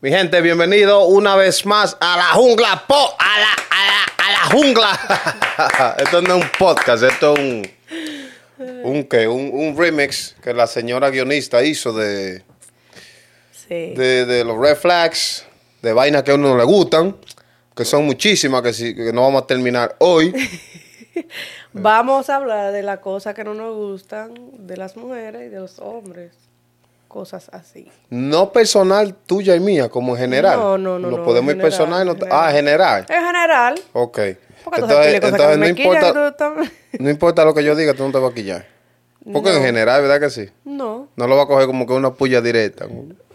Mi gente, bienvenido una vez más a la jungla po, a la, a la, a la jungla. esto no es un podcast, esto es un, un, ¿qué? un, un remix que la señora guionista hizo de, Sí. de, de los red flags, de vainas que a uno no le gustan, que son muchísimas, que, sí- que no vamos a terminar hoy. Vamos a hablar de las cosas que no nos gustan de las mujeres y de los hombres. Cosas así. No personal tuya y mía, como en general. No, no, no, Lo no, podemos ir personal. no- general. ah, general. En general. Ok. Porque entonces, que no importa, no importa lo que yo diga, tú no te vas a quillar. Porque en general, ¿verdad que sí? No, No lo va a coger como que una puya directa.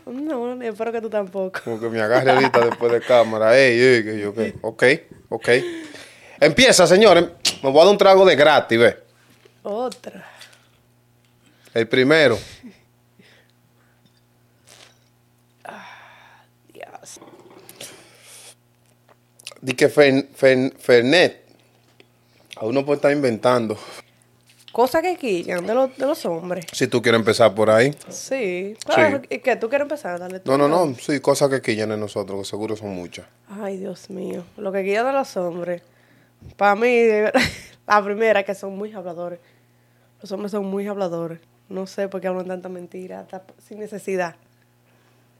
No, espero que tú tampoco. como que me agarre ahorita después de cámara. Ey, ey, que yo qué. Ok, ok. Empieza, señores. Me voy a dar un trago de gratis, ve. Otra. El primero. Dios. Di que Fer- Fer- Fernet. A uno puede estar inventando. Cosas que quillan de, los de los hombres. Si tú quieres empezar por ahí. Sí. Claro, Sí. ¿Y qué? ¿Tú quieres empezar? Dale tú. No, no, no. Sí, cosas que quillan en nosotros, que seguro son muchas. Ay, Dios mío. Lo que quillan de los hombres. Para mí, de la primera es que son muy habladores. Los hombres son muy habladores. No sé por qué hablan tanta mentira, sin necesidad.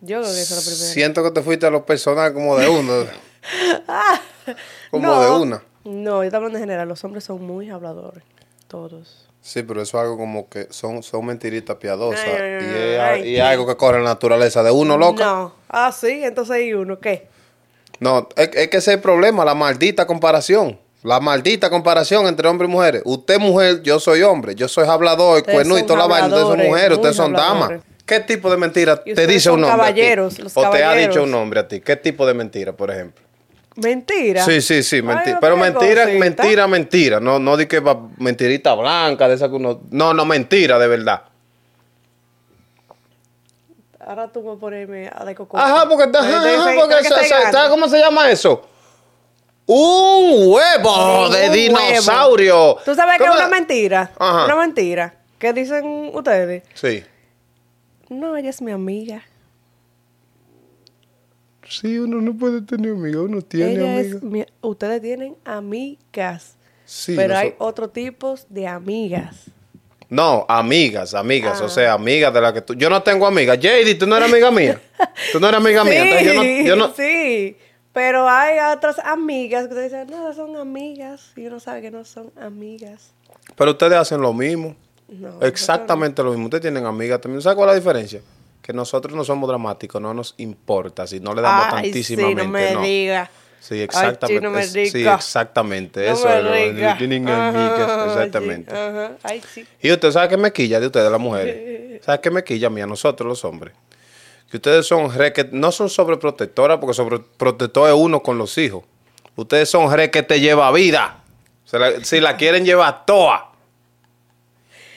Yo creo que eso es lo primero. Siento que te fuiste a lo personal como de uno. como No, de una. No, yo estoy hablando en general. Los hombres son muy habladores. Todos. Sí, pero eso es algo como que son, son mentiritas piadosas. Ay, ay, y es, ay, y ¿qué? es algo que corre en la naturaleza de uno, loca. No. Ah, sí. Entonces hay uno. ¿Qué? No, es, es que ese es el problema, la maldita comparación. La maldita comparación entre hombres y mujeres. Usted es mujer, yo soy hombre. Yo soy hablador, cuerno y toda la vaina. Ustedes son mujeres, ustedes son damas. ¿Qué tipo de mentira te dice un nombre? a ti? caballeros, los o te ha caballeros. dicho un nombre a ti. ¿Qué tipo de mentira, por ejemplo? Mentira. Sí, sí, sí, Ay, mentira. no Pero mentira, cosita. mentira, mentira. No, no di que va mentirita blanca, de esa que uno. No, no, mentira, de verdad. Ahora tú vas a ponerme a de coco. Ajá, porque, ajá, Entonces, ajá, ¿qué porque que sa- estoy sa- ganando? ¿sabes cómo se llama eso? Un huevo Sí, de un dinosaurio. ¿Tú sabes que es ¿Cómo una mentira? Ajá. Una mentira. ¿Qué dicen ustedes? Sí. No, ella es mi amiga. Sí, uno no puede tener amiga, uno tiene ella amiga. es mi... Ustedes tienen amigas. Sí, pero hay otro tipo de amigas. No, amigas, amigas, Ah. o sea, amigas de las que tú... Yo no tengo amigas. JD, ¿tú no eres amiga mía? ¿Tú no eres amiga mía? Entonces yo no... Yo no... sí. Pero hay otras amigas que ustedes dicen, no, son amigas. Y uno sabe que no son amigas. Pero ustedes hacen lo mismo. No, Exactamente lo mismo. Ustedes tienen amigas también. ¿Sabes cuál es la diferencia? Que nosotros no somos dramáticos, no nos importa. Si no le damos Ay, tantísimamente. sí, no me diga. Sí, Ay, exactamente. sí, no me Es- Sí, exactamente. No Eso me es lo exactamente. ajá. Ay, sí. Y usted sabe que me quilla de ustedes, las mujeres. ¿Sabe qué me quilla a mí, a nosotros los hombres? Que ustedes son reque, no son sobreprotectoras, porque sobreprotector es uno con los hijos. Ustedes son re que te lleva vida. Se la- si la quieren llevar toda.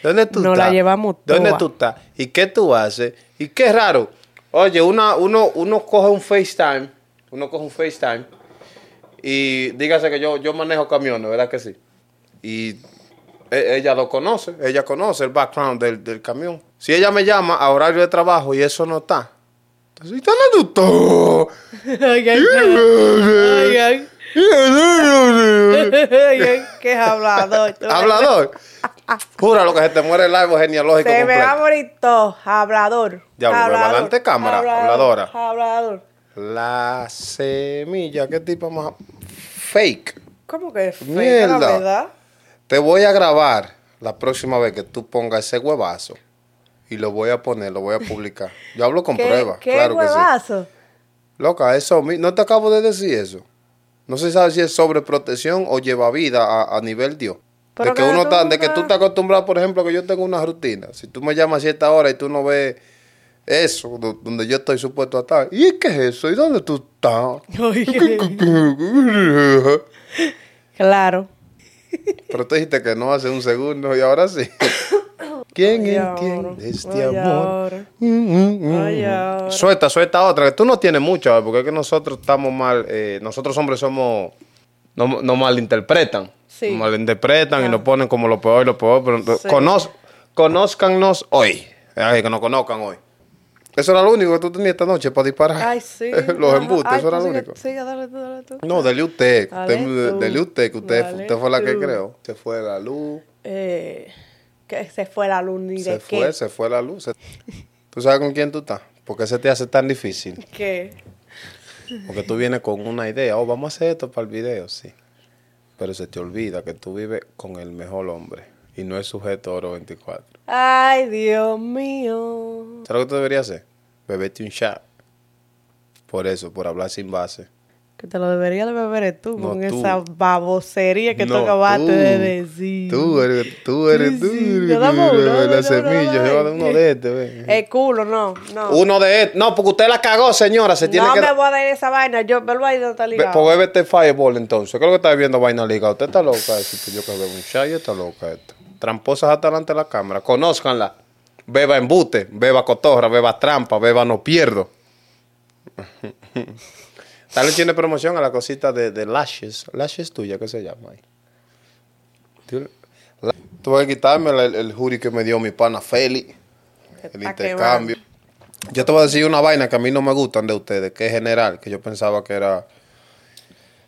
¿Dónde tú No estás? la llevamos ¿Dónde toa. tú estás? ¿Y qué tú haces? Y qué raro. Oye, una, uno, uno coge un FaceTime. Uno coge un FaceTime. Y dígase que yo, yo manejo camiones, ¿verdad que sí? Y e- ella lo conoce, ella conoce el background del, del camión. Si ella me llama a horario de trabajo y eso no está, entonces, ¿dónde. Ay, ay, qué hablador. tú. Hablador. Jura lo que se te muere el árbol genealógico Se me va a completo. morir todo. Hablador. Diablo, Hablador. cámara, Hablador, habladora. Hablador. La semilla, ¿qué tipo más? Fake. ¿Cómo que es fake? Mierda. La verdad. Te voy a grabar la próxima vez que tú pongas ese huevazo. Y lo voy a poner, lo voy a publicar. Yo hablo con ¿Qué, pruebas, qué claro que sí. huevazo? Loca, eso, no te acabo de decir eso. No se sabe si es sobreprotección o lleva vida a, a nivel Dios. De que que uno tú está, de que tú estás acostumbrado, por ejemplo, que yo tengo una rutina. Si tú me llamas a cierta hora y tú no ves eso, do- donde yo estoy supuesto a estar. ¿Y qué es eso? ¿Y dónde tú estás? Claro. Pero tú dijiste que no hace un segundo y ahora sí. ¿Quién ahora. entiende este amor? Mm, mm, mm. Suelta, suelta otra, que tú no tienes mucho, porque es que nosotros estamos mal, eh, nosotros hombres somos, no, no malinterpretan. Sí. Malinterpretan y nos ponen como lo peor y lo peor, pero Sí. conoz, conózcanos hoy. Ay, que nos conozcan hoy. Eso era lo único que tú tenías esta noche para disparar. Ay, sí. Los embustes, eso era lo único. Sigue, dale tú, dale tú. No, dele usted. Dele usted, que usted, Dale usted fue la que creó. Se fue la luz. Eh, que se fue la luz ni Se de fue, qué. se fue la luz. Se- ¿Tú sabes con quién tú estás? ¿Por qué se te hace tan difícil? ¿Qué? Porque tú vienes con una idea, oh, vamos a hacer esto para el video, sí. Pero se te olvida que tú vives con el mejor hombre y no es sujeto oro 24. Ay, Dios mío. ¿Sabes lo que tú deberías hacer? Bebete un shot. Por eso, por hablar sin base. Que te lo deberías de beber tú No, con tú. esa babosería que tú No, acabaste tú. de decir. Tú eres, tú eres, tú eres, Yo dame uno, la dame semilla, dame yo uno. uno de este, ve. El culo, no, no. Uno de estos. No, porque usted la cagó, señora. Se tiene no que. me voy a dar esa vaina. Yo verlo ahí donde está ligado. Pues bébete Fireball entonces. Creo que está bebiendo vaina liga. Usted está loca. Pues yo que bebo un chai, está loca esta. Tramposas hasta delante de la cámara. Conózcanla. Beba embute, beba cotorra, beba trampa, beba no pierdo. Dale tiene promoción a la cosita de, de Lashes. Lashes tuya, ¿qué se llama ahí? Tuve que quitarme el, el jury que me dio mi pana Feli. El intercambio. Yo te voy a decir una vaina que a mí no me gustan de ustedes, que es general, que yo pensaba que era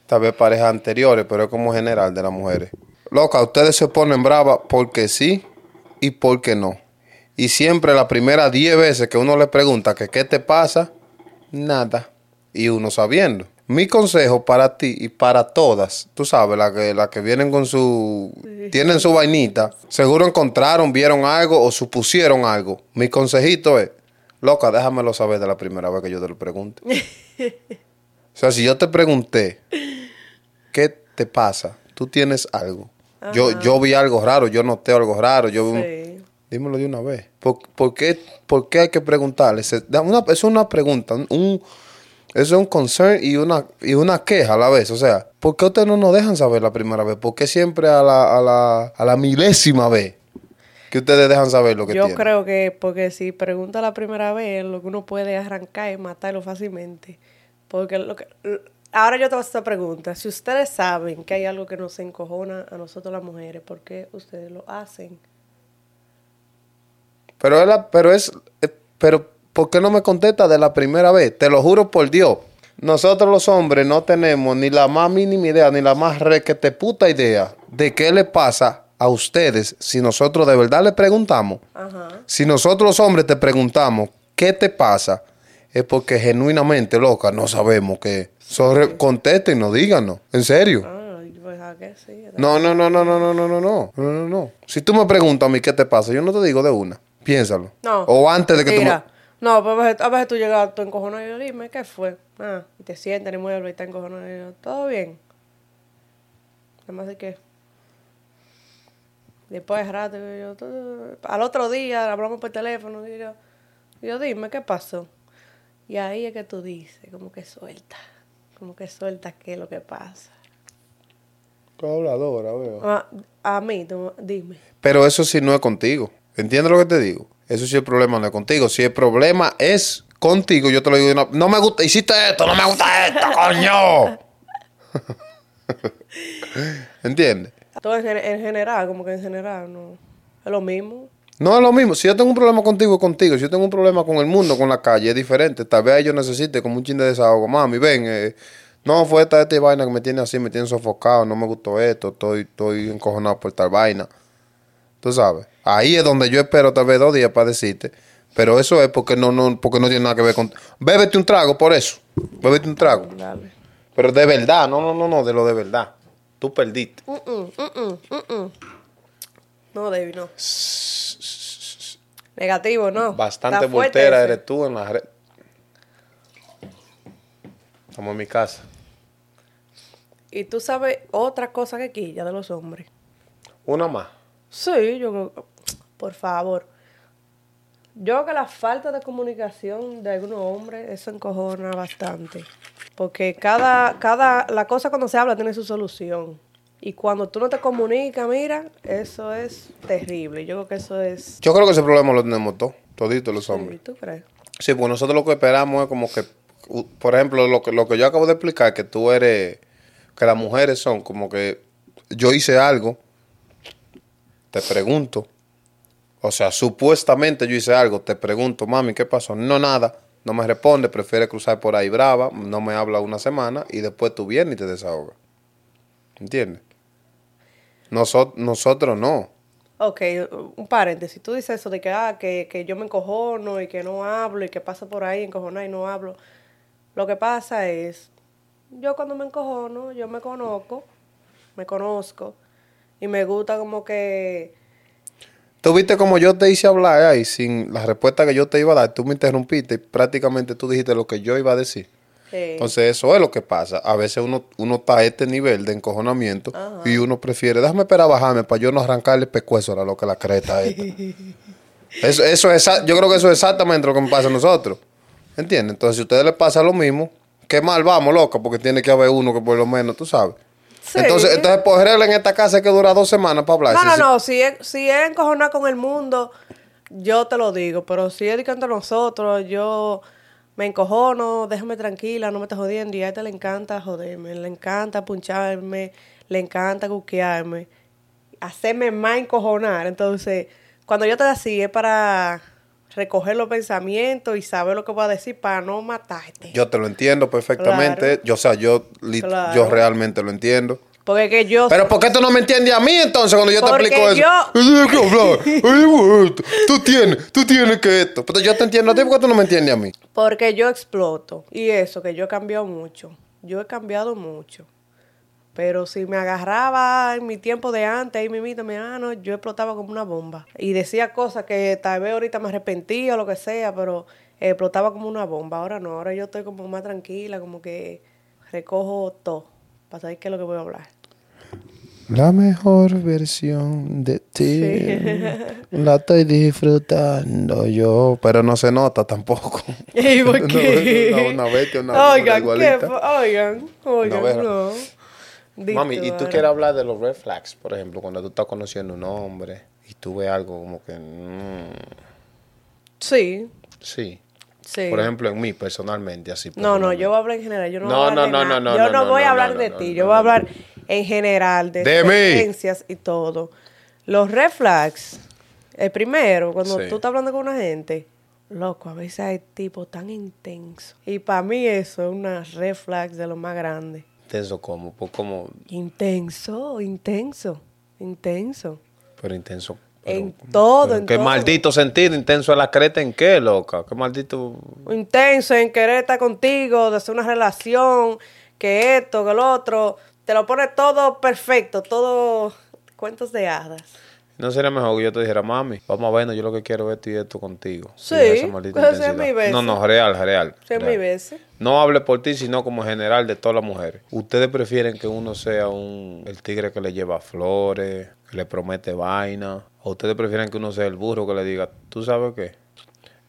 tal vez parejas anteriores, pero es como general de las mujeres. Loca, ustedes se ponen bravas porque sí y porque no. Y siempre las primeras 10 veces que uno le pregunta que qué te pasa, nada. Y uno sabiendo. Mi consejo para ti y para todas, tú sabes, las que, las que vienen con su... Tienen su vainita, seguro encontraron, vieron algo o supusieron algo. Mi consejito es, loca, déjamelo saber de la primera vez que yo te lo pregunte. o sea, si yo te pregunté, ¿qué te pasa? Tú tienes algo. Yo, yo vi algo raro, yo noté algo raro, yo vi un- Sí. Dímelo de una vez. ¿Por, por qué, por qué hay que preguntarle? Da una- eso es una pregunta, un, un- eso es un concern y una, y una queja a la vez. O sea, ¿por qué ustedes no nos dejan saber la primera vez? ¿Por qué siempre a la, a la, a la milésima vez que ustedes dejan saber lo que Yo tienen? creo que, porque si pregunta la primera vez, lo que uno puede arrancar y matarlo fácilmente. Porque lo que. Ahora yo te voy a hacer esta pregunta. Si ustedes saben que hay algo que nos encojona a nosotros las mujeres, ¿por qué ustedes lo hacen? Pero es, la- pero es, eh, pero ¿por qué no me contesta de la primera vez? Te lo juro por Dios. Nosotros los hombres no tenemos ni la más mínima idea, ni la más requete puta idea de qué le pasa a ustedes si nosotros de verdad le preguntamos. Ajá. Si nosotros los hombres te preguntamos qué te pasa, es porque genuinamente, loca, no sabemos qué. So, contéstenos, díganos. En serio. Ah, pues. No, no, no, no, no, no, no, no, no, no. Si tú me preguntas a mí qué te pasa, yo no te digo de una. Piénsalo. No. O antes de que Mira, tú no, pues a veces, a veces tú llegas, tú encojonado y yo, dime, ¿qué fue? Ah, y te sientas en el mueble y estás encojonado y yo, ¿todo bien? Además de que... Después de rato, yo, yo, todo- al otro día hablamos por teléfono y yo, y yo, dime, ¿qué pasó? Y ahí es que tú dices, como que suelta, como que suelta qué es lo que pasa. habladora, veo. Ah, a mí, tú, dime. Pero eso sí no es contigo. ¿Entiendes lo que te digo? Eso sí el problema no es contigo. Si el problema es contigo, yo te lo digo una... No me gusta, hiciste esto, no me gusta esto, coño. ¿Entiendes? Todo en general, como que en general, no. Es lo mismo. No es lo mismo. Si yo tengo un problema contigo, es contigo. Si yo tengo un problema con el mundo, con la calle, es diferente. Tal vez yo necesite como un chin de desahogo. Mami, ven, eh, no fue esta, esta vaina que me tiene así, me tiene sofocado, no me gustó esto, estoy, estoy encojonado por tal vaina. Tú sabes. Ahí es donde yo espero tal vez dos días para decirte. Pero eso es porque no, no, porque no tiene nada que ver con. Bébete un trago por eso. Bébete un trago. Dale. Pero de verdad, no, no, no, no, de lo de verdad. Tú perdiste. Mm, mm, mm, mm, mm, mm. No, David, no. Negativo, no. Bastante voltera eres tú en la red. Estamos en mi casa. Y tú sabes otra cosa que quilla de los hombres. Una más. Sí, yo creo. Por favor. Yo creo que la falta de comunicación de algunos hombres, eso encojona bastante. Porque cada, cada, la cosa cuando se habla tiene su solución. Y cuando tú no te comunicas, mira, eso es terrible. Yo creo que eso es... Yo creo que ese problema lo tenemos todos, toditos los hombres. Sí, ¿Tú crees? Sí, porque nosotros lo que esperamos es como que, por ejemplo, lo que, lo que yo acabo de explicar, que tú eres, que las mujeres son como que yo hice algo, te pregunto, O sea, supuestamente yo hice algo, te pregunto, mami, ¿qué pasó? No, nada. No me responde, prefiere cruzar por ahí brava, no me habla una semana y después tú vienes y te desahogas. ¿Entiendes? Nosot- nosotros no. Ok, un paréntesis. Tú dices eso de que, ah, que, que yo me encojono y que no hablo y que paso por ahí encojonada y no hablo. Lo que pasa es, yo cuando me encojono, yo me conozco, me conozco y me gusta como que... Tú viste como yo te hice hablar ahí sin la respuesta que yo te iba a dar, tú me interrumpiste y prácticamente tú dijiste lo que yo iba a decir. Entonces eso es lo que pasa. A veces uno, uno está a este nivel de encojonamiento y uno prefiere, déjame esperar bajarme para yo no arrancarle pescuezo a lo que la creta esta. eso, eso es, yo creo que eso es exactamente lo que me pasa a nosotros. ¿Entiendes? Entonces si a ustedes les pasa lo mismo, qué mal vamos, loca, porque tiene que haber uno que por lo menos, tú sabes. Sí. Entonces, entonces por regla en esta casa que dura dos semanas para hablar. no, no, no, si es, si es encojonar con el mundo, yo te lo digo, pero si es entre nosotros, yo me encojono, déjame tranquila, no me estés jodiendo, y a este le encanta joderme, le encanta puncharme, le encanta cuquearme, hacerme más encojonar. Entonces, cuando yo te así es para recoger los pensamientos y saber lo que voy a decir para no matarte. Yo te lo entiendo perfectamente. Claro. Yo, o sea, yo, Claro. yo realmente lo entiendo. Porque que yo... Pero ¿por qué tú no me entiendes a mí entonces cuando yo te explico yo- Eso. Tú tienes, tú tienes que esto. Pero yo te entiendo a ti porque tú no me entiendes a mí. Porque yo exploto. Y eso, que yo he cambiado mucho. Yo he cambiado mucho. Pero si me agarraba en mi tiempo de antes, ahí mismo, me ah, no, yo explotaba como una bomba. Y decía cosas que tal vez ahorita me arrepentía o lo que sea, pero explotaba como una bomba. Ahora no, ahora yo estoy como más tranquila, como que recojo todo para saber qué es lo que voy a hablar. La mejor versión de ti la estoy disfrutando yo, pero no se nota tampoco. ¿Y por No, qué? no, una bestia, una- oigan, una ¿qué? Oigan, oigan, Una no. Mami, ¿y tú quieres hablar de los red flags? Por ejemplo, cuando tú estás conociendo un hombre y tú ves algo como que... mm, Sí, sí. sí. Por ejemplo, en mí personalmente, así. No, no, yo voy a hablar en general. Yo no, No, voy a no, de no, nada. no, Yo no, no, no, voy no, a hablar no, de no, ti. no, yo no, voy a no. hablar en general de, De mí. experiencias y todo. Los red flags. El primero, cuando Sí. tú estás hablando con una gente, loco, a veces hay tipos tan intensos. Y para mí eso es una red flags de lo más grande. Intenso como, pues como, Intenso, intenso, intenso. pero intenso. pero- En todo, en qué todo. maldito sentido, intenso es la creta en qué, loca. Qué maldito. intenso en querer estar contigo, de hacer una relación, que esto, que lo otro. Te lo pone todo perfecto, todo cuentos de hadas. No sería mejor que yo te dijera, mami, vamos a vernos, yo lo que quiero es esto y esto contigo. Sí, pues es mi beso. No, no, real, real. Real. mil veces. No hable por ti, sino como general de todas las mujeres. Ustedes prefieren que uno sea un el tigre que le lleva flores, que le promete vaina, o ustedes prefieren que uno sea el burro que le diga, ¿tú sabes qué?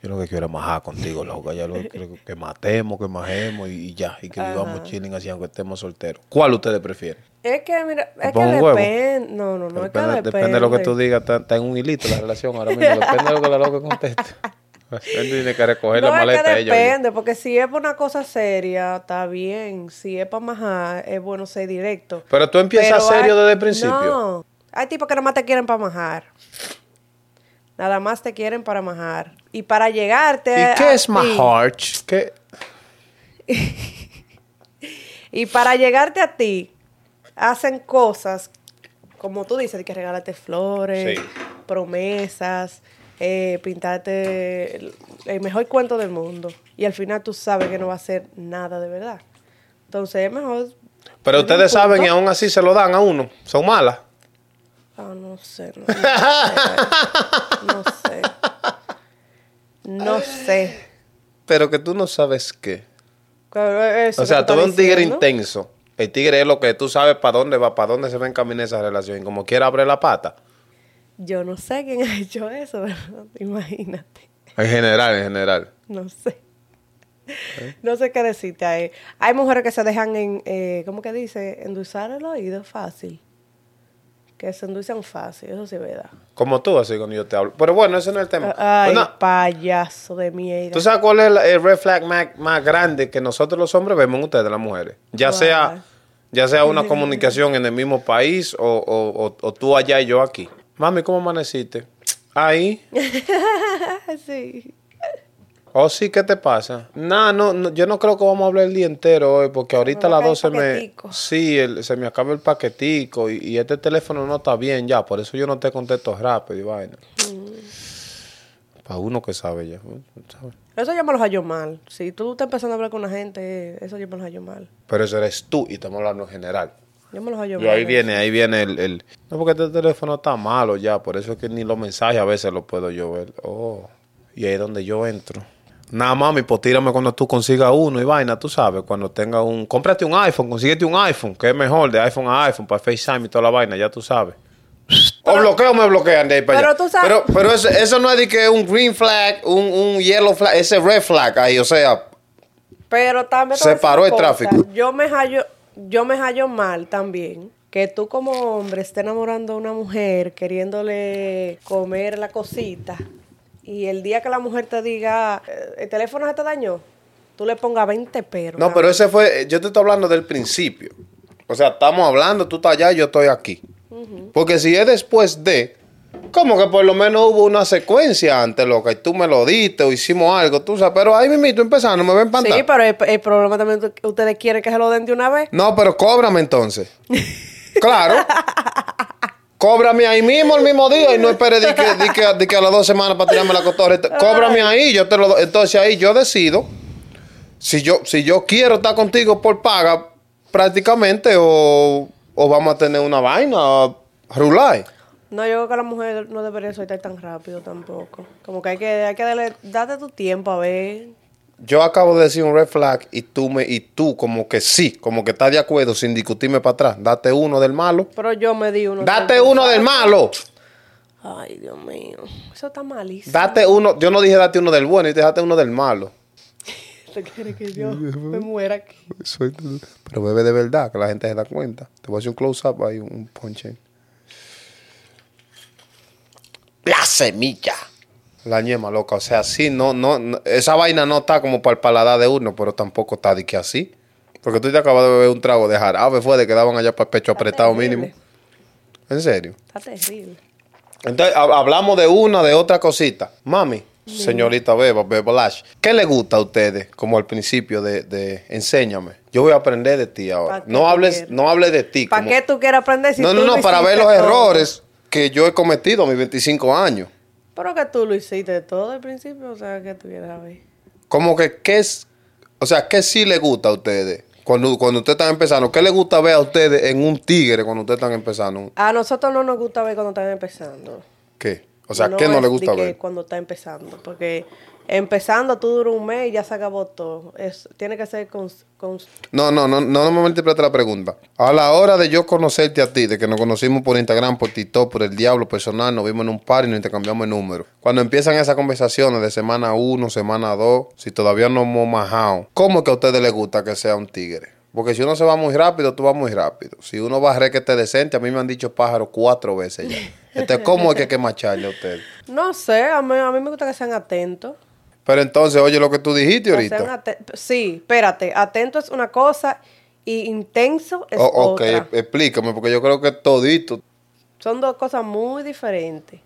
Yo lo que quiero es majar contigo, loca. Ya lo que es que matemos, que majemos y, y ya. Y que vivamos chilling así aunque estemos solteros. ¿Cuál ustedes prefieren? Es que, mira, es que depende. No, no, no, es que Depende, depende. depende de lo que tú digas. Está, está en un hilito la relación ahora mismo. Depende de lo que la loca conteste. Él tiene que recoger No, la es maleta que ella. oye. depende, porque si es por una cosa seria, está bien. Si es para majar, es bueno ser directo. Pero tú empiezas Pero serio hay- desde el principio. No, hay tipos que nada más te quieren para majar. Nada más te quieren para majar. Y para llegarte ¿Y a qué es ti- majar? ¿Qué? Y para llegarte a ti, hacen cosas, como tú dices, de que regalarte flores, Sí. promesas, eh, pintarte el, el mejor cuento del mundo. Y al final tú sabes que no va a ser nada de verdad. Entonces es mejor... Pero ustedes saben y aún así se lo dan a uno. Son malas. Ah, no sé, no, no sé. No sé. No sé. Pero que tú no sabes qué. Claro, eso O sea, tú ves un tigre diciendo. intenso. El tigre es lo que tú sabes para dónde va, para dónde se va a encaminar esa relación. Y como quiera abre la pata. Yo no sé quién ha hecho eso, ¿verdad? Imagínate. En general, en general. No sé. No sé qué decirte ahí. Hay mujeres que se dejan en, eh, ¿cómo que dice? Endulzar el oído fácil. Que se endulzan fácil, eso sí es verdad. Como tú, así cuando yo te hablo. Pero bueno, ese no es el tema. Ay, Bueno, payaso de mierda. ¿Tú sabes cuál es el red flag más, más grande que nosotros los hombres vemos en ustedes, las mujeres? Ya sea ya sea una comunicación en el mismo país o, o- o- o tú allá y yo aquí. Mami, ¿cómo amaneciste? Ahí. sí. Oh, sí, ¿qué te pasa? Nah, no, no, yo no creo que vamos a hablar el día entero hoy, porque ahorita a las a caer 12 me... Sí, el- se me acaba el paquetico y, y este teléfono no está bien ya, por eso yo no te contesto rápido y vaina. Para uno que sabe ya. ¿sabes? Eso yo me lo hallo mal. Si tú estás empezando a hablar con una gente, eso yo me lo hallo mal. Pero eso eres tú y estamos hablando en general. Yo me lo hallo Y mal. ahí viene, ahí viene el, el- No, porque este teléfono está malo ya, por eso es que ni los mensajes a veces los puedo yo ver. Oh, y ahí es donde yo entro. Nada, mami, pues tírame cuando tú consigas uno y vaina, tú sabes, cuando tenga un... Cómprate un iPhone, consíguete un iPhone, que es mejor, de iPhone a iPhone, para FaceTime y toda la vaina, ya tú sabes. o bloqueo o me bloquean de ahí para pero allá. tú sabes- Pero, pero eso, eso no es de que un green flag, un, un yellow flag, ese red flag ahí, o sea, Pero también Se paró el cosa. tráfico. Yo me hallo, yo me hallo mal también. Que tú como hombre estés enamorando a una mujer, queriéndole comer la cosita, y el día que la mujer te diga, "Eh, el teléfono se te dañó, tú le pongas 20 peros. No, pero ese fue, yo te estoy hablando del principio. O sea, estamos hablando, tú estás allá, yo estoy aquí. Porque si es después de, como que por lo menos hubo una secuencia antes, loca, y tú me lo diste o hicimos algo, tú sabes, pero ahí mismo empezando, me ven Sí, pantalla. pero el, el problema también es que ustedes quieren que se lo den de una vez. No, pero cóbrame entonces. claro. Cóbrame ahí mismo el mismo día y no esperes de que, de que- de que a las dos semanas para tirarme la cotorra. Cóbrame ahí, yo te lo doy. Entonces ahí yo decido si yo, si yo quiero estar contigo por paga prácticamente o, o vamos a tener una vaina, rulay. No, yo creo que la mujer no debería soltar tan rápido tampoco. Como que hay que, hay que darle, date tu tiempo a ver. Yo acabo de decir un red flag y tú me y tú como que sí, como que estás de acuerdo sin discutirme para atrás. Date uno del malo. Pero yo me di uno. Date uno del malo. Ay, Dios mío. Eso está malísimo. Date uno, yo no dije date uno del bueno y te date uno del malo. ¿Te quiere que yo me muera aquí? Pero bebe de verdad, que la gente se da cuenta. Te voy a hacer un close-up ahí, un punch La semilla. La ñema, loca. O sea, sí, no, no, no- esa vaina no está como para el paladar de uno, pero tampoco está de que así. Porque tú te acabas de beber un trago de jarabe, fue de que daban allá para el pecho apretado terrible. mínimo. ¿En serio? Está terrible. Entonces, hab- hablamos de una, de otra cosita. Mami, señorita Beba, Beba Lash, ¿qué le gusta a ustedes? Como al principio de, de enséñame. Yo voy a aprender de ti ahora. ¿Pa' qué No hables, quieres? no hables de ti. ¿Para como- qué tú quieres aprender si no, tú no, no, para ver los todo? errores que yo he cometido a mis 25 años. Pero que tú lo hiciste todo al principio, o sea, que quieres saber. Como que, ¿qué es? O sea, ¿qué sí le gusta a ustedes? Cuando, cuando ustedes están empezando, ¿qué le gusta ver a ustedes en un tigre cuando ustedes están empezando? A nosotros no nos gusta ver cuando están empezando. ¿Qué? O sea, ¿qué no es le gusta ver? Cuando está empezando. Porque empezando tú duras un mes y ya se acabó todo. Es, tiene que ser con, con- No, no, no, no, no me la pregunta. A la hora de yo conocerte a ti, de que nos conocimos por Instagram, por TikTok, por el diablo personal, nos vimos en un par y nos intercambiamos el número. Cuando empiezan esas conversaciones de semana 1, semana 2, si todavía no hemos majado, ¿cómo es que a ustedes les gusta que sea un tigre? Porque si uno se va muy rápido, tú vas muy rápido. Si uno va a re que esté decente, a mí me han dicho pájaro cuatro veces ya. Entonces, ¿cómo es que hay que macharle a ustedes? No sé, a mí, a mí me gusta que sean atentos. Pero entonces, oye lo que tú dijiste ahorita. aten- sí, espérate. Atento es una cosa y intenso es O- ok, otra. explícame, porque yo creo que todito. Son dos cosas muy diferentes.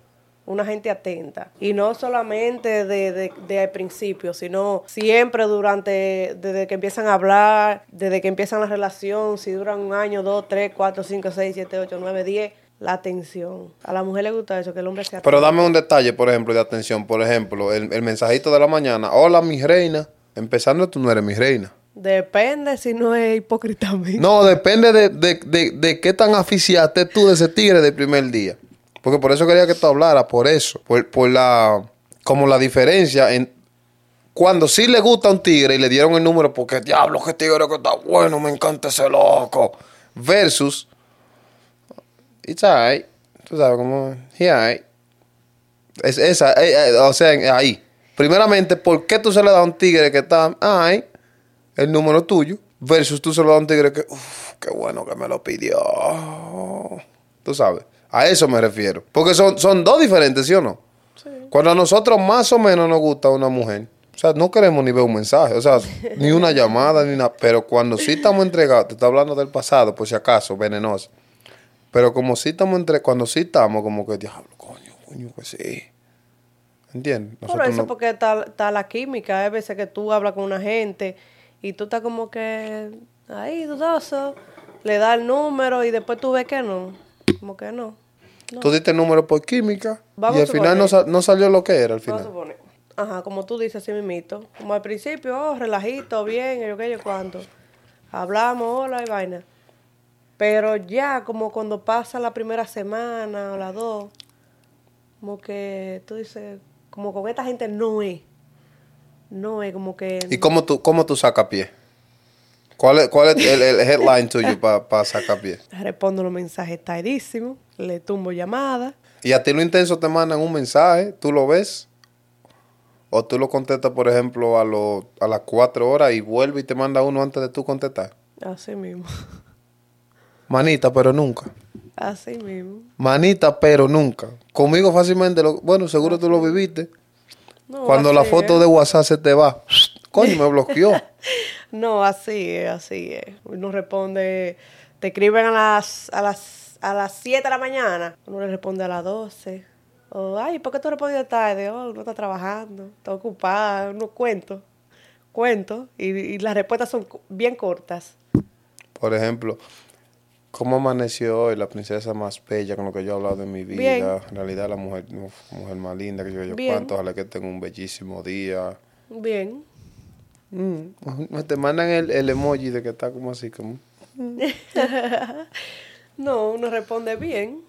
Una gente atenta. Y no solamente de, de, de al principio, sino siempre durante, desde que empiezan a hablar, desde que empiezan la relación, si duran un año, dos, tres, cuatro, cinco, seis, siete, ocho, nueve, diez, la atención. A la mujer le gusta eso, que el hombre sea Pero dame un detalle, por ejemplo, de atención. Por ejemplo, el, el mensajito de la mañana. Hola, mi reina. Empezando, tú no eres mi reina. Depende si no es hipócritamente. No, depende de, de, de, de qué tan aficiaste tú de ese tigre del primer día. Porque por eso quería que tú hablaras, por eso. Por, por la... Como la diferencia en... Cuando sí le gusta a un tigre y le dieron el número porque, diablo, qué tigre que está bueno, me encanta ese loco. Versus... It's alright. Tú sabes cómo... He alright. Es esa, eh, eh, o sea, ahí. Primeramente, ¿por qué tú se le das a un tigre que está, ay, el número tuyo, versus tú se lo das a un tigre que, uff, qué bueno que me lo pidió. Tú sabes, a eso me refiero. Porque son, son dos diferentes, ¿sí o no? Cuando a nosotros más o menos nos gusta una mujer, o sea, no queremos ni ver un mensaje, o sea, ni una llamada, ni nada, pero cuando sí estamos entregados, te estoy hablando del pasado, por si acaso, venenoso. Pero como sí estamos entre, cuando sí estamos, como que, diablo, coño, coño, que sí. ¿Entiendes? Por Nosotros eso, no- porque está, está la química. Hay veces que tú hablas con una gente y tú estás como que ahí dudoso, le das el número y después tú ves que no. Como que no. Tú diste el número por química Vamos y al final no, suponer. sa- no salió lo que era al Vamos a final. Ajá, como tú dices así mismito. Como al principio, oh, relajito, bien, yo qué, yo cuánto. Hablamos, hola y vaina. Pero ya, como cuando pasa la primera semana o las dos, como que tú dices, como con esta gente no es. No es como que. ¿Y cómo tú, cómo tú sacas pie? ¿Cuál es, cuál es el, el headline tuyo para sacar pie? Respondo los mensajes tardísimo, le tumbo llamadas. Y a ti lo intenso te mandan un mensaje, tú lo ves, o tú lo contestas, por ejemplo, a, lo, a las cuatro horas y vuelve y te manda uno antes de tú contestar. Así mismo. Manita, pero nunca. Así mismo. Manita, pero nunca. Conmigo fácilmente, lo, bueno, seguro tú lo viviste. No, Cuando la foto es. de WhatsApp se te va, coño, me bloqueó. No, así es, así es. Uno responde, te escriben a las a las a las 7 de la mañana, uno le responde a las 12. O, ay, ¿por qué tú respondes tarde? Oh, no está trabajando, está ocupada, uno cuento, cuento, y, y las respuestas son bien cortas. Por ejemplo, ¿cómo amaneció hoy la princesa más bella con lo que yo he hablado de mi vida? Bien. En realidad, la mujer, mujer más linda que yo, yo Bien. cuánto, ojalá que tenga un bellísimo día. Bien. Mm, Te mandan el, el emoji de que está como así, como... No, uno responde bien.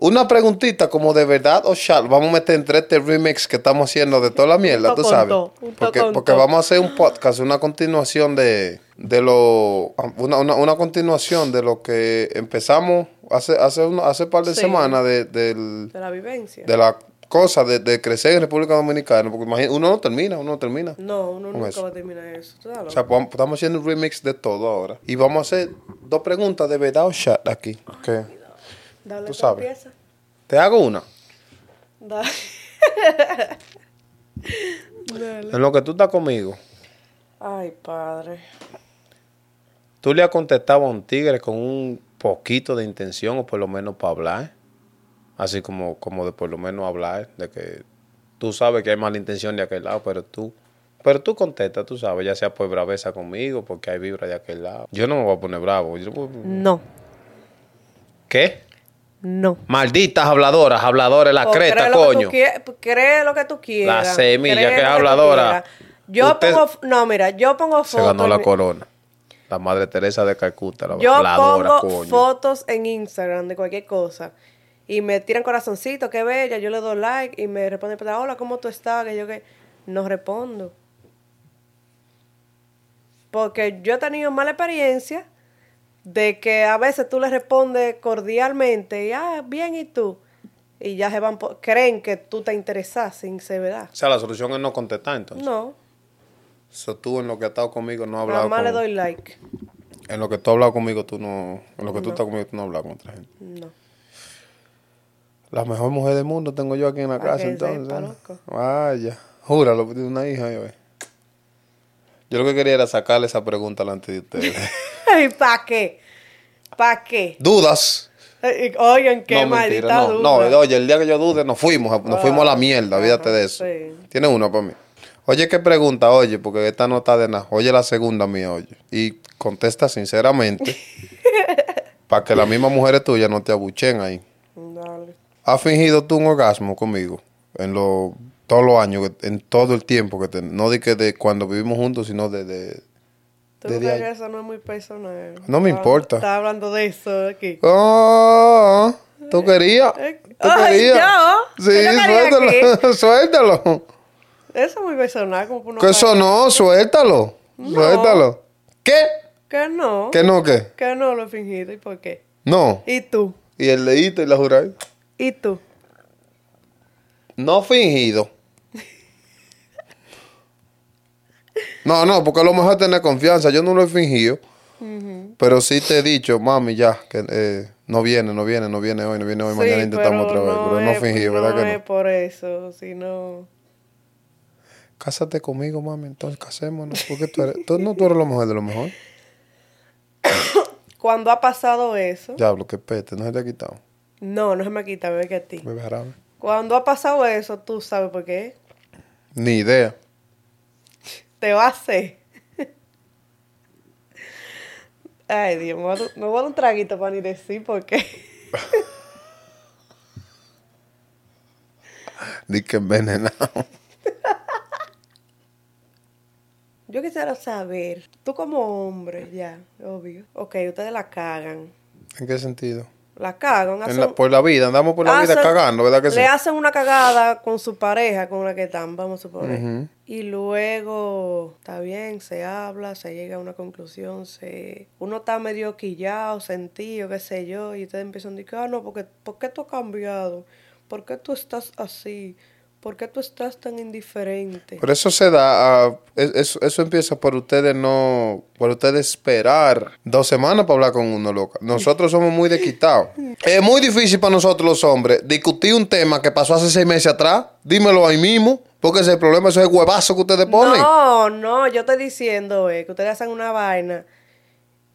Una preguntita como de verdad o shot. Vamos a meter entre este remix que estamos haciendo de toda la mierda, tú sabes. un Porque, porque vamos a hacer un podcast, una continuación de, de lo... Una, una, una continuación de lo que empezamos hace, hace, una- hace par de Sí. semanas de, del, De la vivencia. de la cosa de, de crecer en República Dominicana. Porque imagínate, uno no termina, uno no termina. No, uno nunca eso. va a terminar eso. ¿tú sabes? O sea, pues, estamos haciendo un remix de todo ahora. Y vamos a hacer dos preguntas de verdad o shot aquí. ¿Qué? Dale, tú sabes. empieza. Te hago una. Dale. Dale. En lo que tú estás conmigo, Ay, padre. tú le has contestado a un tigre con un poquito de intención o por lo menos para hablar. Así como, como de por lo menos hablar, de que tú sabes que hay mala intención de aquel lado, pero tú, pero tú contestas, tú sabes, ya sea por braveza conmigo, porque hay vibra de aquel lado. Yo no me voy a poner bravo. yo- No, ¿Qué? No. Malditas habladoras, habladores, la O creta, coño. cree lo que tú quieras. La semilla que es habladora. Yo Usted- pongo, no, mira, yo pongo Se fotos. ganó la corona. La madre Teresa de Calcuta, la Yo habladora, pongo coño. fotos en Instagram de cualquier cosa y me tiran corazoncito, qué bella, yo le doy like y me responden, hola, ¿cómo tú estás? Que yo que no respondo. Porque yo he tenido mala experiencia de que a veces tú le respondes cordialmente y, ah, bien, ¿y tú? Y ya se van, por- creen que tú te interesas sin ser verdad. O sea, la solución es no contestar entonces. No, So, tú en lo que has estado conmigo no has nada hablado más le doy like. En lo que tú has hablado conmigo, tú no... En lo que tú estás conmigo, tú no hablas con otra gente. No. La mejor mujer del mundo tengo yo aquí en la Pa' casa, entonces. sepa. Vaya. Júralo, tiene una hija yo. Yo lo que quería era sacarle esa pregunta delante de ustedes. Ay, ¿para qué? ¿Para qué? ¿Dudas? Eh, Oigan, qué no, maldita no. duda. No, oye, el día que yo dude, nos fuimos, nos fuimos a la mierda, olvídate de eso. sí. Tiene una para mí. Oye, ¿qué pregunta? Oye, porque esta no está de nada. Oye, la segunda mía, oye. Y contesta sinceramente, para que las mismas mujeres tuyas no te abuchen ahí. Dale. ¿Has fingido tú un orgasmo conmigo? En lo, todos los años, en todo el tiempo que ten- No de que de cuando vivimos juntos, sino de... de ¿Tú Desde crees que eso no es muy personal? No me importa. Estaba hablando de eso aquí. ¡Oh! ¿Tú querías? Eh, ¿Tú querías? yo. Sí, ¿Qué yo quería suéltalo. suéltalo. Eso es muy personal. Como por uno Que eso no, suéltalo. No. Suéltalo. ¿Qué? Que no. ¿Qué no qué? Que no lo fingido. ¿Y por qué? No. ¿Y tú? Y el leíto y la juráis. ¿Y tú? No fingido. No, no, porque a lo mejor es tener confianza. Yo no lo he fingido. Pero sí te he dicho, mami, ya, que eh, no viene, no viene, no viene hoy, no viene hoy, Sí, mañana intentamos otra vez. Pero no es- fingido, ¿verdad no que es no? por eso, sino... Cásate conmigo, mami, entonces casémonos. Porque tú eres, tú, no, tú eres lo mejor de lo mejor. Cuando ha pasado eso... Diablo, qué pete, no se te ha quitado. No, no se me quita, bebé, que a ti. Jarabe. Cuando ha pasado eso, tú sabes por qué. Ni idea. Te va a hacer. Ay, Dios, me voy, a, dar- un traguito para ni decir por qué. Di que envenenado. Yo quisiera saber, tú como hombre, ya, obvio. Ok, ustedes la cagan. ¿En qué sentido? La cagan. En hacen- la- por la vida, andamos por la vida hacen- cagando, ¿verdad que sí? Le hacen una cagada con su pareja, con la que están, vamos a suponer. Ujú. Y luego, está bien, se habla, se llega a una conclusión, se... uno está medio quillado, sentido, qué sé yo, y ustedes empiezan a decir, ah, no, porque, ¿por qué tú has cambiado? ¿Por qué tú estás así? ¿Por qué tú estás tan indiferente? Pero eso se da, es- eso, eso empieza por ustedes no, por ustedes esperar dos semanas para hablar con uno, loca. Nosotros somos muy desquitados. Es muy difícil para nosotros los hombres discutir un tema que pasó hace seis meses atrás. Dímelo ahí mismo, porque ese es el problema, eso es el huevazo que ustedes ponen. No, no, yo estoy diciendo eh, que ustedes hacen una vaina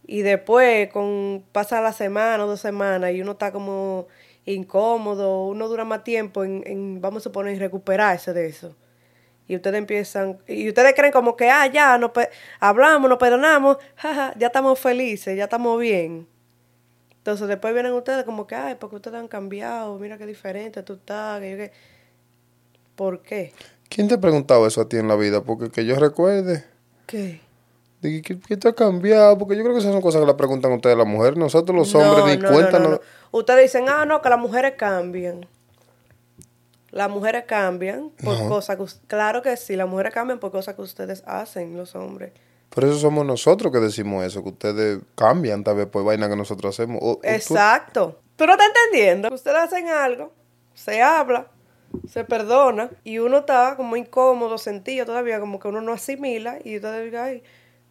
y después con pasa la semana o dos semanas y uno está como incómodo, uno dura más tiempo en, vamos a suponer, en recuperarse de eso. Y ustedes empiezan, y ustedes creen como que, ah, ya, nos hablamos, nos perdonamos, jaja, ya estamos felices, ya estamos bien. Entonces después vienen ustedes como que, ay, porque ustedes han cambiado, mira qué diferente tú estás, que yo qué. ¿Por qué? ¿Quién te ha preguntado eso a ti en la vida? Porque que yo recuerde. ¿Qué? ¿qué, qué te ha cambiado? Porque yo creo que esas son cosas que le preguntan a ustedes las mujeres. Nosotros los hombres ni cuenta. no- Ustedes dicen, ah, no, que las mujeres cambian. Las mujeres cambian por No. cosas que... Claro que sí, las mujeres cambian por cosas que ustedes hacen, los hombres. Por eso somos nosotros que decimos eso, que ustedes cambian tal vez por vaina que nosotros hacemos. O- o tú- Exacto. ¿Tú no estás entendiendo? Ustedes hacen algo, se habla, se perdona, y uno está como incómodo, sentido todavía, como que uno no asimila, y ustedes digan, ay,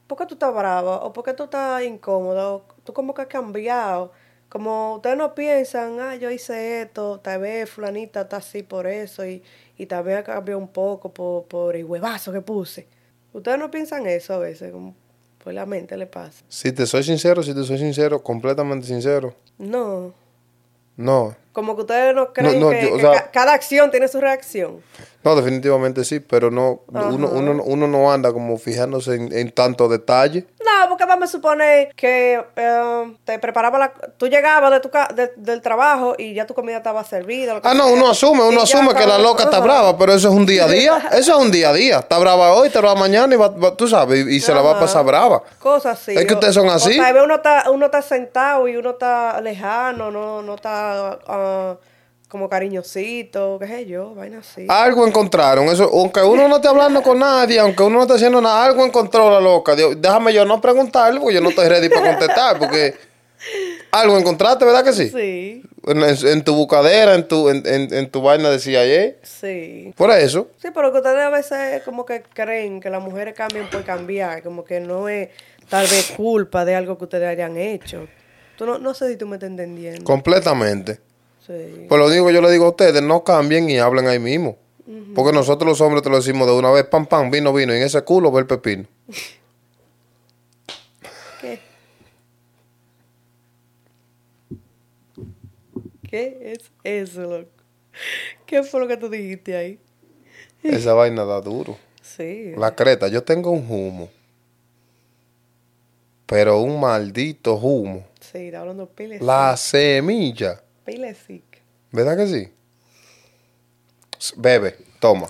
¿por qué tú estás brava? ¿O por qué tú estás incómodo? ¿O tú como que has cambiado? Como ustedes no piensan, ah, yo hice esto, tal vez fulanita está así por eso, y, y tal vez cambió un poco por, por el huevazo que puse. Ustedes no piensan eso a veces, como por la mente le pasa. Si te soy sincero, si te soy sincero, completamente sincero, No, no. Como que ustedes no creen no, que, yo, o que sea- ca- cada acción tiene su reacción. No, definitivamente sí, pero no, uno, uno, uno no anda como fijándose en, en tanto detalle. No, porque vamos a suponer que eh, te preparaba la... Tú llegabas de tu ca- de- del trabajo y ya tu comida estaba servida. Ah, no, sea, uno asume, uno asume que la loca está brava, pero eso es un día a día. Eso es un día a día. Está brava hoy, está brava mañana y va, va- tú sabes, y, y se la va a pasar brava. Cosas así. Es que o- ustedes son o así. tal vez uno está, uno está sentado y uno está lejano, no, no está ah, como cariñosito, qué sé yo, vaina así. Algo encontraron, eso, aunque uno no esté hablando con nadie, aunque uno no esté haciendo nada, algo encontró la loca. Dios, déjame yo no preguntarle porque yo no estoy ready para contestar, porque algo encontraste, ¿verdad que sí? Sí, En, en- en tu bucadera, en tu, en, en- en tu vaina de CIA. sí. Por eso. Sí, pero que ustedes a veces como que creen que las mujeres cambian por cambiar, como que no es tal vez culpa de algo que ustedes hayan hecho. Tú no, no sé si tú me estás entendiendo. Completamente. Sí. Pues lo único que yo le digo a ustedes, no cambien y hablen ahí mismo. Porque nosotros los hombres te lo decimos de una vez, pam, pam, vino, vino, y en ese culo ve el pepino. ¿Qué? ¿Qué es eso, loco? ¿Qué fue lo que tú dijiste ahí? Esa vaina da duro. Sí. La creta, yo tengo un humo. Pero un maldito humo. Sí, está hablando pile La semilla. Pile sick. ¿Verdad que sí? Bebe, toma.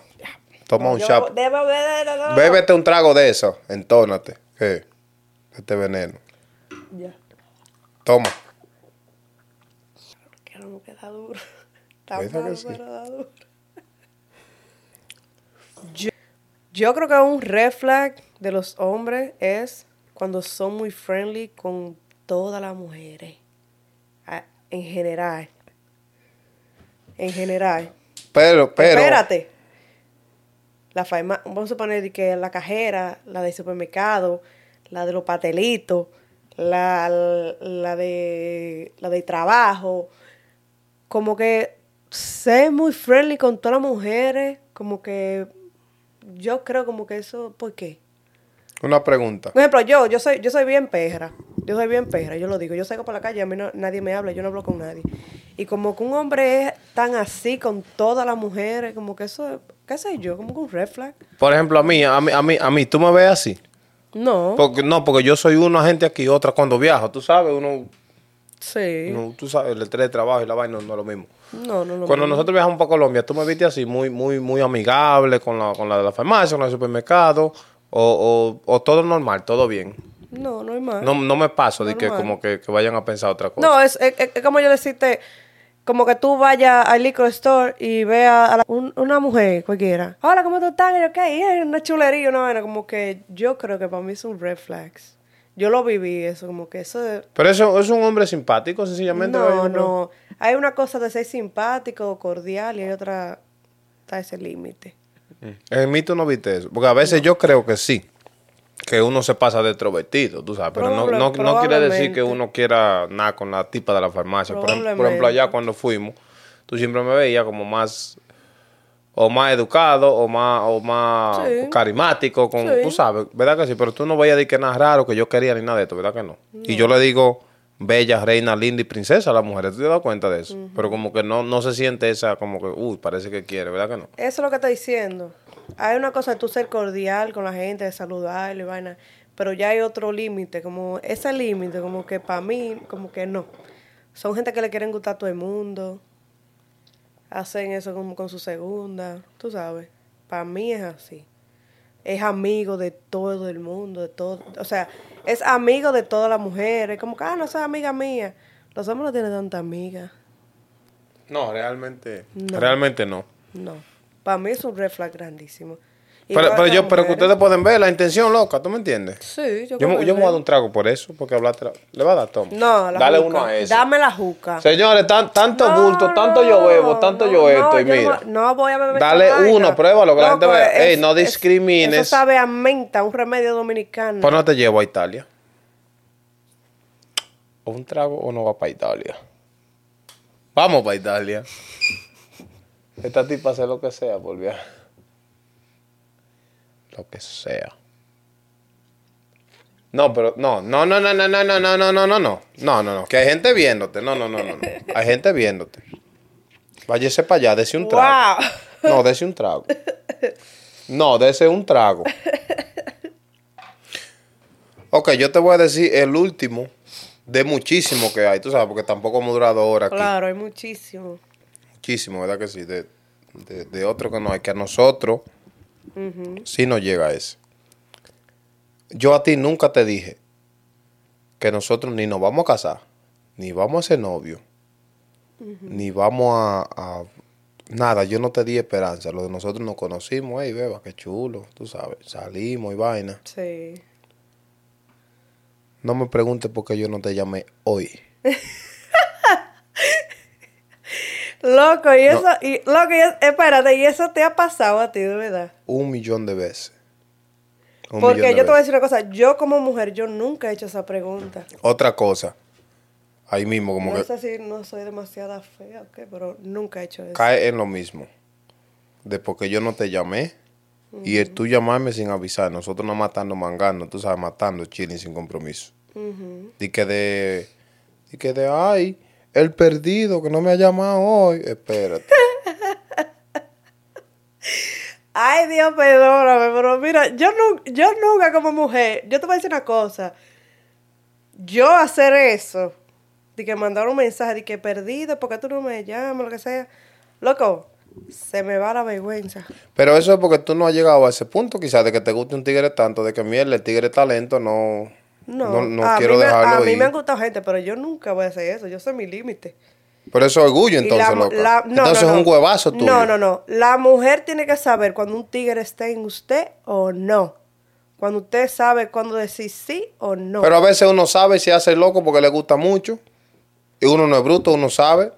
Toma un no. Bébete un trago de eso. Entónate. ¿Qué? Este veneno. Ya. Toma. Que no me queda duro. Está ¿Verdad que malo, sí? pero da duro. Yo, yo creo que un red flag de los hombres es cuando son muy friendly con todas las mujeres. En general. En general. Pero, pero. Espérate. La farma, vamos a suponer que la cajera, la del supermercado, la de los patelitos, la, la de la de trabajo, como que ser muy friendly con todas las mujeres, como que yo creo como que eso, ¿por qué? Una pregunta. Por ejemplo, yo, yo soy, yo soy bien perra. Yo soy bien perra, yo lo digo. Yo salgo por la calle, a mí no- nadie me habla, yo no hablo con nadie. Y como que un hombre es tan así con todas las mujeres, como que eso, qué sé yo, como que un red flag. Por ejemplo, a mí, a mí, a mí, a mí, tú me ves así. No, Porque, no, porque yo soy una gente aquí, otra cuando viajo. Tú sabes, uno, sí. uno- tú sabes, el estrés de trabajo y la vaina no es lo mismo. No, no, no. Cuando nosotros viajamos para Colombia, tú me viste así, muy, muy, muy amigable con la, con la de la farmacia, con el supermercado, o, o, o todo normal, todo bien. No, no hay más. No, no me paso de que Normal. como que, que vayan a pensar otra cosa. No, es, es, es como yo decirte, como que tú vayas al liquor store y veas a la- un- una mujer cualquiera. Hola, ¿cómo tú estás? Y yo, ¿qué? Es una chulería, una vaina. Como que yo creo que para mí son red flags. Yo lo viví eso, como que eso... de- Pero eso es un hombre simpático, sencillamente. No, no. Hay una cosa de ser simpático, cordial, y hay otra... Está ese límite. En mí tú no viste eso. Porque a veces yo creo que sí. Que uno se pasa de extrovertido, tú sabes. Pero no, no, no quiere decir que uno quiera nada con la tipa de la farmacia. Por, ejemplo- por ejemplo, Probablemente. allá cuando fuimos, tú siempre me veías como más. O más educado, o más, o más Sí. carismático, con, Sí. tú sabes, ¿verdad que sí? Pero tú no veías de que nada raro que yo quería ni nada de esto, ¿verdad que no? Y yo le digo bella, reina, linda y princesa a las mujeres, ¿tú te das cuenta de eso? Pero como que no, no se siente esa, como que, uy, parece que quiere, ¿verdad que no? Eso es lo que estoy diciendo. Hay una cosa de tú ser cordial con la gente, de saludarle vaina, pero ya hay otro límite, como ese límite, como que para mí, como que no. Son gente que le quieren gustar a todo el mundo, hacen eso como con su segunda, tú sabes. Para mí es así. Es amigo de todo el mundo, de todo, o sea, es amigo de todas las mujeres, como que, ah, no seas amiga mía. Los hombres no tienen tanta amiga. No, realmente, No. realmente no. No. Para mí es un red flag grandísimo. Pero, pero yo, pero que ustedes pueden ver la intención loca, ¿tú me entiendes? Sí, yo Yo, me- creo yo me voy a dar un trago por eso, porque hablaste. la- ¿Le va a dar toma? No, la Dale juca. uno a ese. Dame la juca. Señores, tan- tanto No, bulto, tanto no, yo bebo, tanto no, yo esto, y yo mira. No, voy a beber Dale uno, pruébalo, que la gente Loco, vea. Ey, no es- discrimines. Eso sabe a menta, un remedio dominicano. Pues no te llevo a Italia. O un trago o no va para Italia. Vamos para Italia. Esta tipa hace lo que sea por viajar. Lo que sea. No, pero no, no, no, no, no, no, no, no, no, no, no, no, no, no, no, que hay gente viéndote, no, no, no, no, no, hay gente viéndote. Váyase para allá, dese un trago. Wow. No, dese un trago. No, dese un trago. Ok, yo te voy a decir el último de muchísimo que hay, tú sabes, porque tampoco hemos durado horas aquí. Claro, hay muchísimo. Muchísimo, ¿verdad que sí? De, de, de otro que no hay, que a nosotros sí nos llega ese. Yo a ti nunca te dije que nosotros ni nos vamos a casar, ni vamos a ser novios, ni vamos a, a- Nada, yo no te di esperanza. Lo de nosotros nos conocimos, ey, beba, qué chulo, tú sabes, salimos y vaina. Sí. No me preguntes por qué yo no te llamé hoy. Loco, y eso, y, loco, y es- espérate, y eso te ha pasado a ti, de verdad. Un millón de veces. Un Porque yo te voy a decir una cosa, yo como mujer, yo nunca he hecho esa pregunta. Otra cosa. Ahí mismo, como no que sé si no soy demasiada fea o qué, pero nunca he hecho eso. cae en lo mismo. De porque yo no te llamé. Y el tú llamarme sin avisar. Nosotros no matando, mangando. Tú sabes, matando, chilling sin compromiso. Y que de... Y que de, ay, el perdido que no me ha llamado hoy. Espérate. Ay, Dios, perdóname, pero mira, yo, nu- yo nunca como mujer, yo te voy a decir una cosa. Yo hacer eso, de que mandar un mensaje, de que perdido, porque tú no me llamas, lo que sea. Loco, se me va la vergüenza. Pero eso es porque tú no has llegado a ese punto, quizás, de que te guste un tigre tanto, de que mierda, el tigre talento no... No, No, no a quiero mí me- dejarlo A mí ir. me han gustado gente, pero yo nunca voy a hacer eso, yo sé mi límite. Pero eso es orgullo, entonces, la mu- loca. la- no, entonces no, es un huevazo tuyo. No, no, no. La mujer tiene que saber cuando un tigre está en usted o no. Cuando usted sabe cuándo decir sí o no. Pero a veces uno sabe y se hace loco porque le gusta mucho. Y uno no es bruto, uno sabe.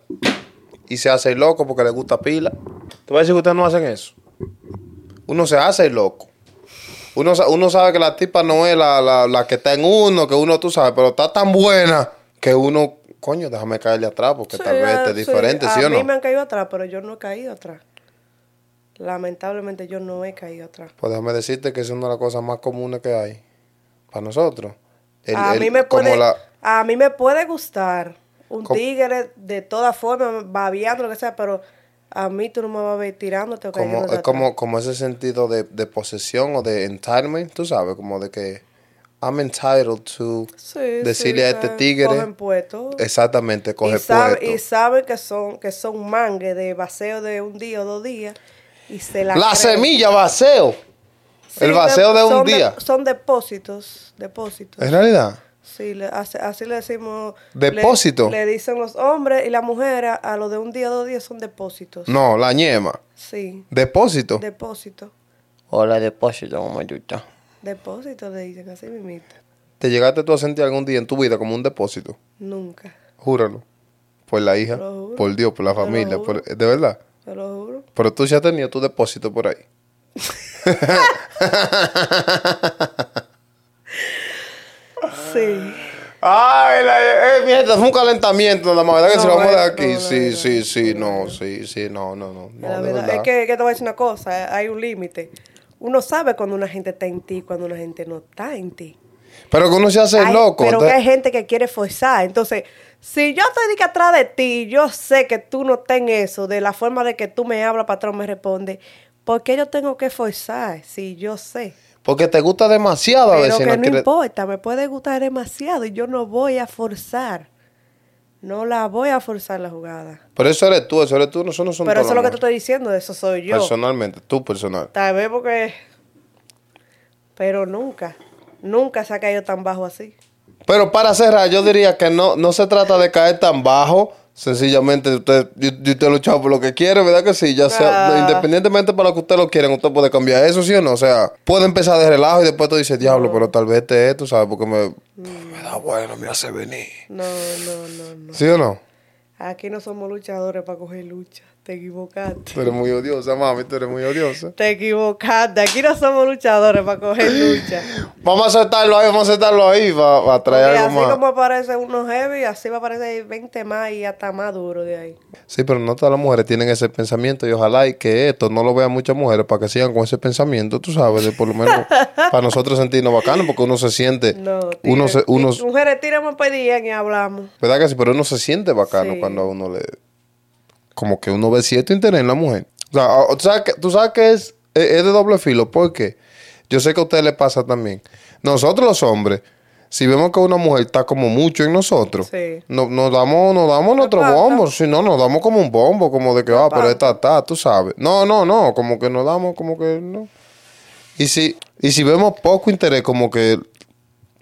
Y se hace loco porque le gusta pila. Te voy a decir que ustedes no hacen eso. Uno se hace loco. Uno, uno sabe que la tipa no es la, la, la que está en uno, que uno, tú sabes, pero está tan buena que uno, coño, déjame caerle atrás porque tal vez ah, esté sí. diferente, ¿sí a o mí no? me han caído atrás, pero yo no he caído atrás. Lamentablemente yo no he caído atrás. Pues déjame decirte que es una de las cosas más comunes que hay para nosotros. El- a, el- mí me puede, la- a mí me puede gustar un tigre de todas formas, babeando, lo que sea, pero a mí tú no me vas a ver tirándote o Como, es como, como ese sentido de, de posesión o de entitlement, tú sabes, como de que I'm entitled to Sí, decirle sí, a este tigre cogen exactamente, coge y, sabe- puesto. y saben que son, que son mangue de baseo de un día o dos días. Y se la La creen. semilla vaceo. Sí, el vaceo de un día. son depósitos. Depósitos. En realidad. Sí, le- así, así le decimos. Depósito. Le, le dicen los hombres y las mujeres a lo de un día o dos días son depósitos. No, la ñema. Sí, Depósito. depósito. Hola, depósito, mamayucha. Depósito le dicen así mismito. ¿Te llegaste tú a sentir algún día en tu vida como un depósito? Nunca. Júralo. Por la hija, Te lo juro. por Dios, por la familia, por- de verdad. Te lo juro. Pero tú ya has tenido tu depósito por ahí. Sí. Ay, la, eh, mierda, fue un calentamiento más, ¿verdad? Que No, si lo vamos eh, de aquí. no, sí, no, sí, sí, no, sí, sí, no, no, no. la verdad, verdad. es que, que te voy a decir una cosa, hay un límite. Uno sabe cuando una gente está en ti, cuando una gente no está en ti. Pero que uno se hace loco. Pero que hay gente que quiere forzar. Entonces, si yo estoy de atrás de ti, yo sé que tú no ten eso, de la forma de que tú me hablas, patrón, me responde, ¿por qué yo tengo que forzar? Si yo sé. Porque te gusta demasiado a Pero veces. que no no importa, me puede gustar demasiado y yo no voy a forzar. No la voy a forzar la jugada. Pero eso eres tú, eso eres tú, eso no son Pero eso es lo que te estoy diciendo, eso soy yo. Personalmente, tú personal. Tal vez porque... Pero nunca, nunca se ha caído tan bajo así. Pero para cerrar, yo diría que no, no se trata de caer tan bajo. Sencillamente, usted, usted lucha por lo que quiere, ¿verdad que sí? Ya sea, Ah. independientemente para lo que usted lo quiera, usted puede cambiar eso, ¿sí o no? O sea, puede empezar de relajo y después tú dices, diablo, pero tal vez este es, tú sabes, porque me, me da bueno, me hace venir. No, no, no, no. ¿Sí o no? Aquí no somos luchadores para coger lucha. Te equivocaste. Tú eres muy odiosa, mami, tú eres muy odiosa. Te equivocaste. Aquí no somos luchadores para coger lucha. Vamos a aceptarlo ahí, vamos a aceptarlo ahí para, traer Porque algo así más. como aparece uno heavy, así va a aparecer 20 más y hasta más duro de ahí. Sí, pero no todas las mujeres tienen ese pensamiento y ojalá y que esto no lo vean muchas mujeres para que sigan con ese pensamiento, tú sabes, de por lo menos para nosotros sentirnos bacanos porque uno se siente, No, uno se, uno, mujeres, tiramos para y hablamos. ¿verdad que sí? Pero uno se siente bacano Sí. cuando a uno le, como que uno ve cierto interés en la mujer. O sea, tú sabes que, tú sabes que es, es, de doble filo, porque yo sé que a ustedes les pasa también. Nosotros los hombres, si vemos que una mujer está como mucho en nosotros, Sí. no- nos damos, nos damos nuestro pasa? bombo. Si no, nos damos como un bombo, como de que, ah, pero esta está, tú sabes. No, no, no, como que nos damos, como que no. Y si, y si vemos poco interés, como que,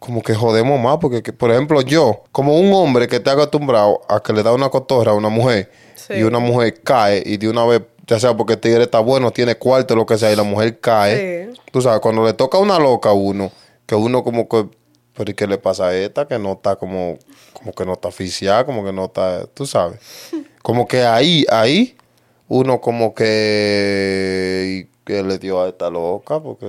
como que jodemos más, porque, que, por ejemplo, yo, como un hombre que está acostumbrado a que le da una cotorra a una mujer, Sí. y una mujer cae, y de una vez, ya sea porque el tigre está bueno, tiene cuarto, lo que sea, y la mujer cae, Sí. tú sabes, cuando le toca una loca a uno, que uno como que, pero ¿y qué le pasa a esta? Que no está como, como que no está oficial, como que no está, tú sabes. Como que ahí, ahí, uno como que, que le dio a esta loca, porque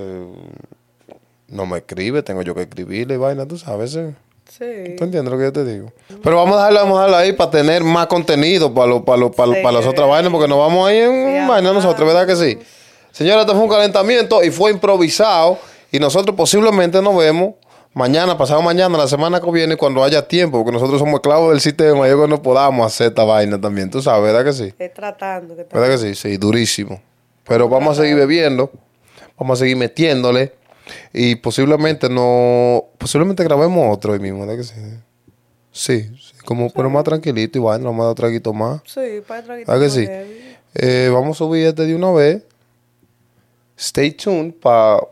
no me escribe, tengo yo que escribirle y vaina, tú sabes. ¿eh? Sí. ¿Tú entiendes lo que yo te digo? Pero vamos a dejarlo, vamos a dejarlo ahí para tener más contenido para, lo, para, lo, para, Sí. para las otras vainas, porque nos vamos ahí en Sí, vaina nosotros, ¿verdad que sí? Señora, esto fue un calentamiento y fue improvisado y nosotros posiblemente nos vemos mañana, pasado mañana, la semana que viene, cuando haya tiempo, porque nosotros somos esclavos del sistema y yo que no podamos hacer esta vaina también, tú sabes, ¿verdad que sí? Es tratando. Que ¿Verdad que sí? Sí, durísimo. Pero vamos a seguir bebiendo, vamos a seguir metiéndole y posiblemente no, posiblemente grabemos otro hoy mismo, ¿verdad que sí? Sí, sí, como pero más tranquilito y bueno, vamos a dar otro traguito más. Sí, para el traguito ¿Verdad que sí? Eh, vamos a subir este de una vez. Stay tuned para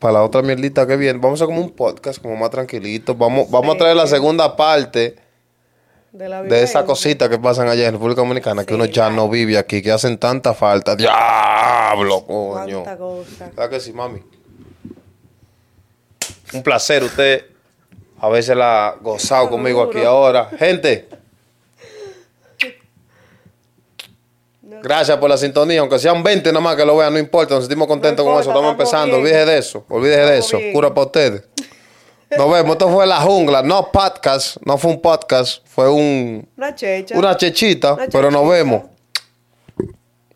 la otra mierdita que viene. Vamos a hacer como un podcast, como más tranquilito. Vamos, vamos a traer la segunda parte De la de vivencia. cositas que pasan allá en República Dominicana, que Sí, uno ya no vive aquí, que hacen tanta falta. ¡Diablo, coño! Cuánta cosa. ¿Verdad que sí, mami? Un placer, usted a veces la ha gozado conmigo aquí ahora. Gente, gracias por la sintonía. Aunque sean 20 nada más que lo vean, no importa, nos sentimos contentos No con eso. Estamos empezando, bien. olvídese de eso, olvídese de eso. bien. Cura para ustedes. Nos vemos, esto fue La Jungla, no podcast, no fue un podcast, fue un, Una checha. una chechita, Una pero nos vemos.